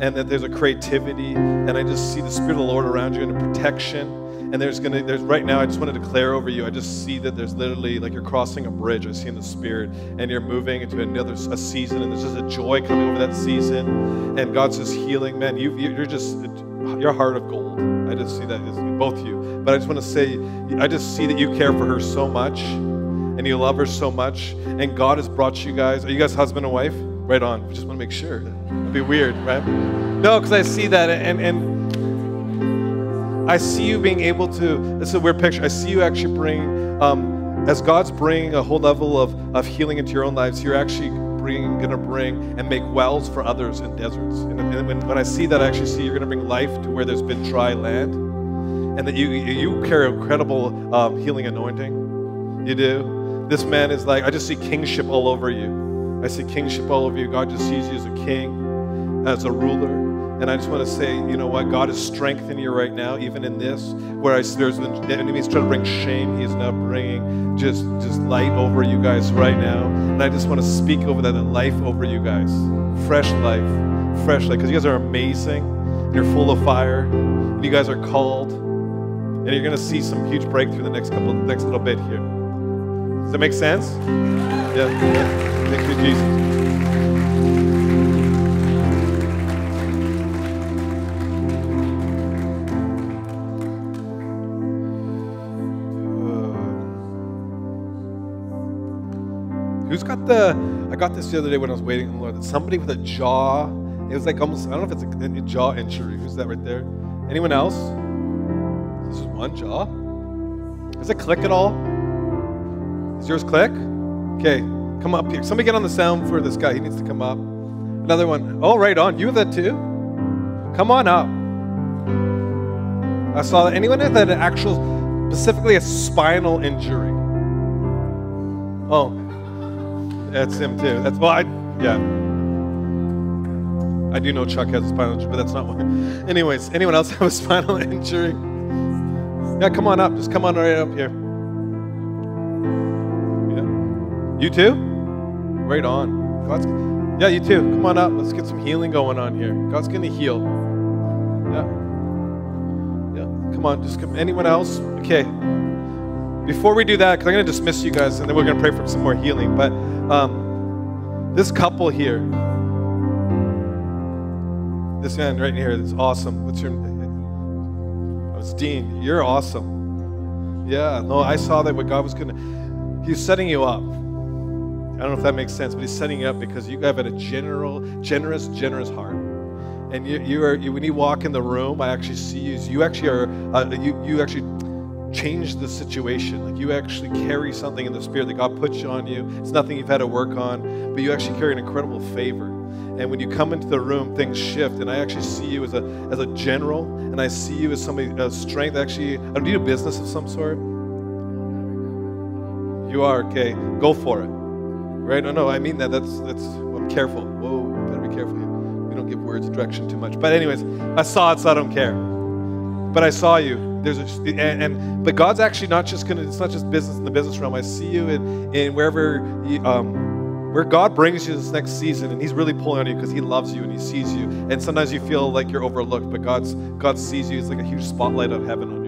and that there's a creativity, and I just see the Spirit of the Lord around you and a protection. And there's gonna, there's right now, I just want to declare over you. I just see that there's literally like you're crossing a bridge. I see in the Spirit, and you're moving into another a season, and there's just a joy coming over that season. And God's just healing, man. You, you're just, your heart of gold. I just see that both of you. But I just want to say, I just see that you care for her so much and you love her so much. And God has brought you guys. Are you guys husband and wife? Right on. We just want to make sure. It'd be weird, right? No, because I see that and and I see you being able to. This is a weird picture. I see you actually bring, um, as God's bringing a whole level of, of healing into your own lives, you're actually going to bring and make wells for others in deserts. And, and when, when, I see that, I actually see you're going to bring life to where there's been dry land. And that you, you carry incredible um, healing anointing. You do. This man is like, I just see kingship all over you. I see kingship all over you. God just sees you as a king, as a ruler. And I just want to say, you know what? God is strengthening you right now, even in this, where I, there's the enemy's trying to bring shame. He is now bringing just, just light over you guys right now. And I just want to speak over that and life over you guys. Fresh life. Fresh life. Because you guys are amazing. You're full of fire. And you guys are called. And you're going to see some huge breakthrough the next couple, next little bit here. Does that make sense? Yeah. yeah. Thank you, Jesus. The? I got this the other day when I was waiting on the Lord. Somebody with a jaw. It was like almost. I don't know if it's a, a jaw injury. Who's that right there? Anyone else? This is one jaw. Does it click at all? Does yours click? Okay. Come up here. Somebody get on the sound for this guy. He needs to come up. Another one. Oh, right on. You have that too? Come on up. I saw that. Anyone that had an actual, specifically a spinal injury? Oh, that's him too. That's well, I yeah. I do know Chuck has a spinal injury, but that's not why. Anyways, anyone else have a (laughs) spinal injury? Yeah, come on up. Just come on right up here. Yeah. You too? Right on. God's yeah, you too. Come on up. Let's get some healing going on here. God's gonna heal. Yeah. Yeah. Come on, just come. Anyone else? Okay. Before we do that, because I'm gonna dismiss you guys, and then we're gonna pray for some more healing. But um, this couple here, this man right here is awesome. What's your? Oh, it's Dean. You're awesome. Yeah. No, I saw that what God was gonna. He's setting you up. I don't know if that makes sense, but he's setting you up because you have a general, generous, generous heart. And you, you are you, when you walk in the room, I actually see you. You actually are uh, you you actually change the situation. Like you actually carry something in the spirit that God puts on you. It's nothing you've had to work on, but you actually carry an incredible favor. And when you come into the room, things shift. And I actually see you as a as a general, and I see you as somebody of strength. Actually, I don't need a business of some sort. You are okay. Go for it. Right? No, no, I mean that. That's that's. I'm careful. Whoa, better be careful. We don't give words direction too much. But anyways, I saw it, so I don't care. But I saw you. There's a, and, and but God's actually not just gonna. It's not just business in the business realm. I see you in in wherever you, um, where God brings you this next season, and He's really pulling on you because He loves you and He sees you. And sometimes you feel like you're overlooked, but God's God sees you. It's like a huge spotlight of heaven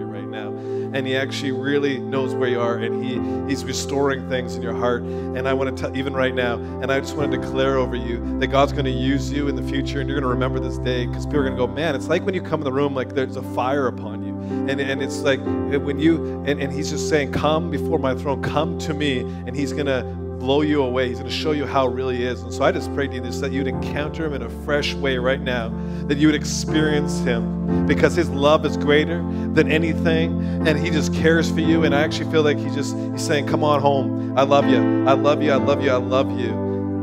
and he actually really knows where you are and he he's restoring things in your heart. And i want to tell even right now and i just want to declare over you that god's going to use you in the future and you're going to remember this day because people are going to go man it's like when you come in the room like there's a fire upon you. And, and it's like when you and, and he's just saying come before my throne come to me and he's going to blow you away. He's going to show you how it really is. And so I just pray to you that you'd encounter him in a fresh way right now, that you would experience him because his love is greater than anything and he just cares for you. And I actually feel like he just he's saying, Come on home. I love you. I love you. I love you. I love you.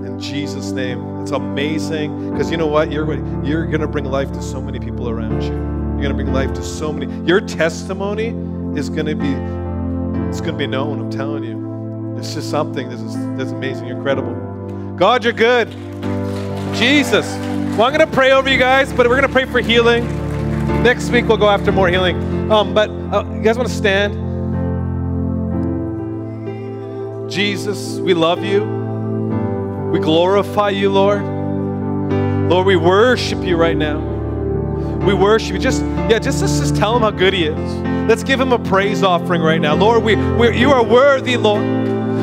In Jesus' name. It's amazing. Because you know what? You're you're gonna bring life to so many people around you. You're gonna bring life to so many. Your testimony is gonna be it's gonna be known, I'm telling you. It's just something. This is that's amazing, incredible. God, you're good. Jesus. Well, I'm going to pray over you guys, but we're going to pray for healing. Next week we'll go after more healing. Um, but uh, you guys want to stand? Jesus, we love you. We glorify you, Lord. Lord, we worship you right now. We worship you. Just yeah, just let's just tell him how good he is. Let's give him a praise offering right now. Lord, we, we you are worthy, Lord.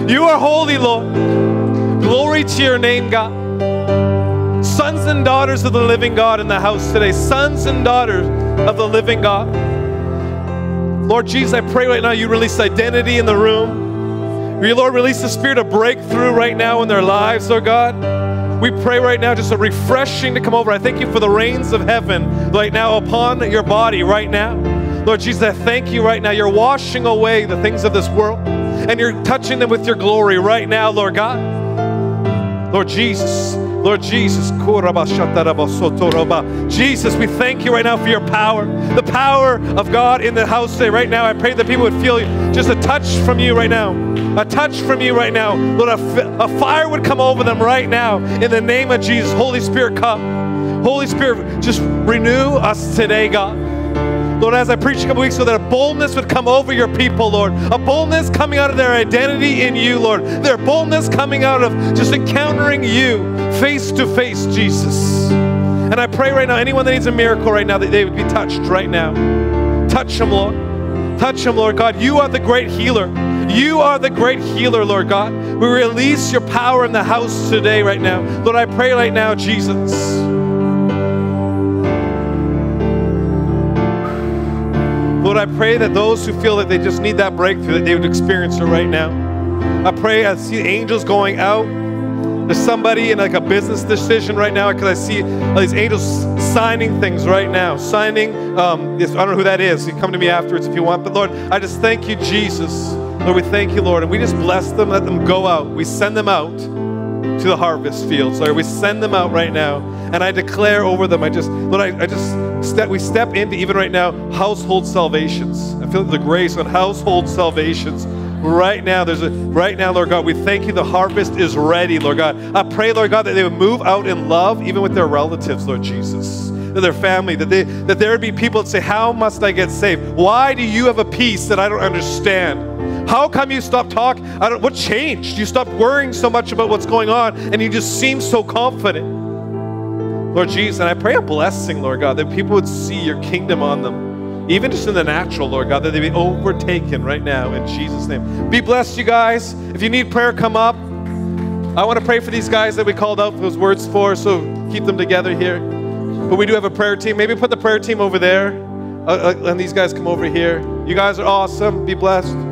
You are holy, Lord. Glory to your name, God. Sons and daughters of the living God in the house today. Sons and daughters of the living God. Lord Jesus, I pray right now you release identity in the room. You, Lord, release the spirit of breakthrough right now in their lives, Lord God. We pray right now just a refreshing to come over. I thank you for the rains of heaven right now upon your body right now. Lord Jesus, I thank you right now. You're washing away the things of this world and you're touching them with your glory right now, Lord God. Lord Jesus, Lord Jesus, Jesus, we thank you right now for your power, the power of God in the house today. Right now, I pray that people would feel just a touch from you right now, a touch from you right now. Lord, a, a fire would come over them right now in the name of Jesus. Holy Spirit, come. Holy Spirit, just renew us today, God. Lord, as I preached a couple weeks ago, that a boldness would come over your people, Lord. A boldness coming out of their identity in you, Lord. Their boldness coming out of just encountering you face to face, Jesus. And I pray right now, anyone that needs a miracle right now, that they would be touched right now. Touch them, Lord. Touch them, Lord God. You are the great healer. You are the great healer, Lord God. We release your power in the house today, right now. Lord, I pray right now, Jesus. Lord, I pray that those who feel that they just need that breakthrough, that they would experience it right now. I pray I see angels going out. There's somebody in like a business decision right now because I see these angels signing things right now. Signing, um, I don't know who that is. You come to me afterwards if you want. But Lord, I just thank you, Jesus. Lord, we thank you, Lord, and we just bless them, let them go out. We send them out to the harvest fields, Lord. We send them out right now, and I declare over them, I just, Lord, I, I just step, we step into even right now household salvations. I feel the grace on household salvations. Right now, there's a right now, Lord God, we thank you. The harvest is ready, Lord God. I pray, Lord God, that they would move out in love, even with their relatives, Lord Jesus to their family, that, they, that there would be people that say, How must I get saved? Why do you have a peace that I don't understand? How come you stopped talking? What changed? You stopped worrying so much about what's going on and you just seem so confident. Lord Jesus, and I pray a blessing, Lord God, that people would see your kingdom on them, even just in the natural, Lord God, that they be overtaken right now in Jesus' name. Be blessed, you guys. If you need prayer, come up. I want to pray for these guys that we called out those words for, so keep them together here. But we do have a prayer team. Maybe put the prayer team over there. Uh, uh, and these guys come over here. You guys are awesome. Be blessed.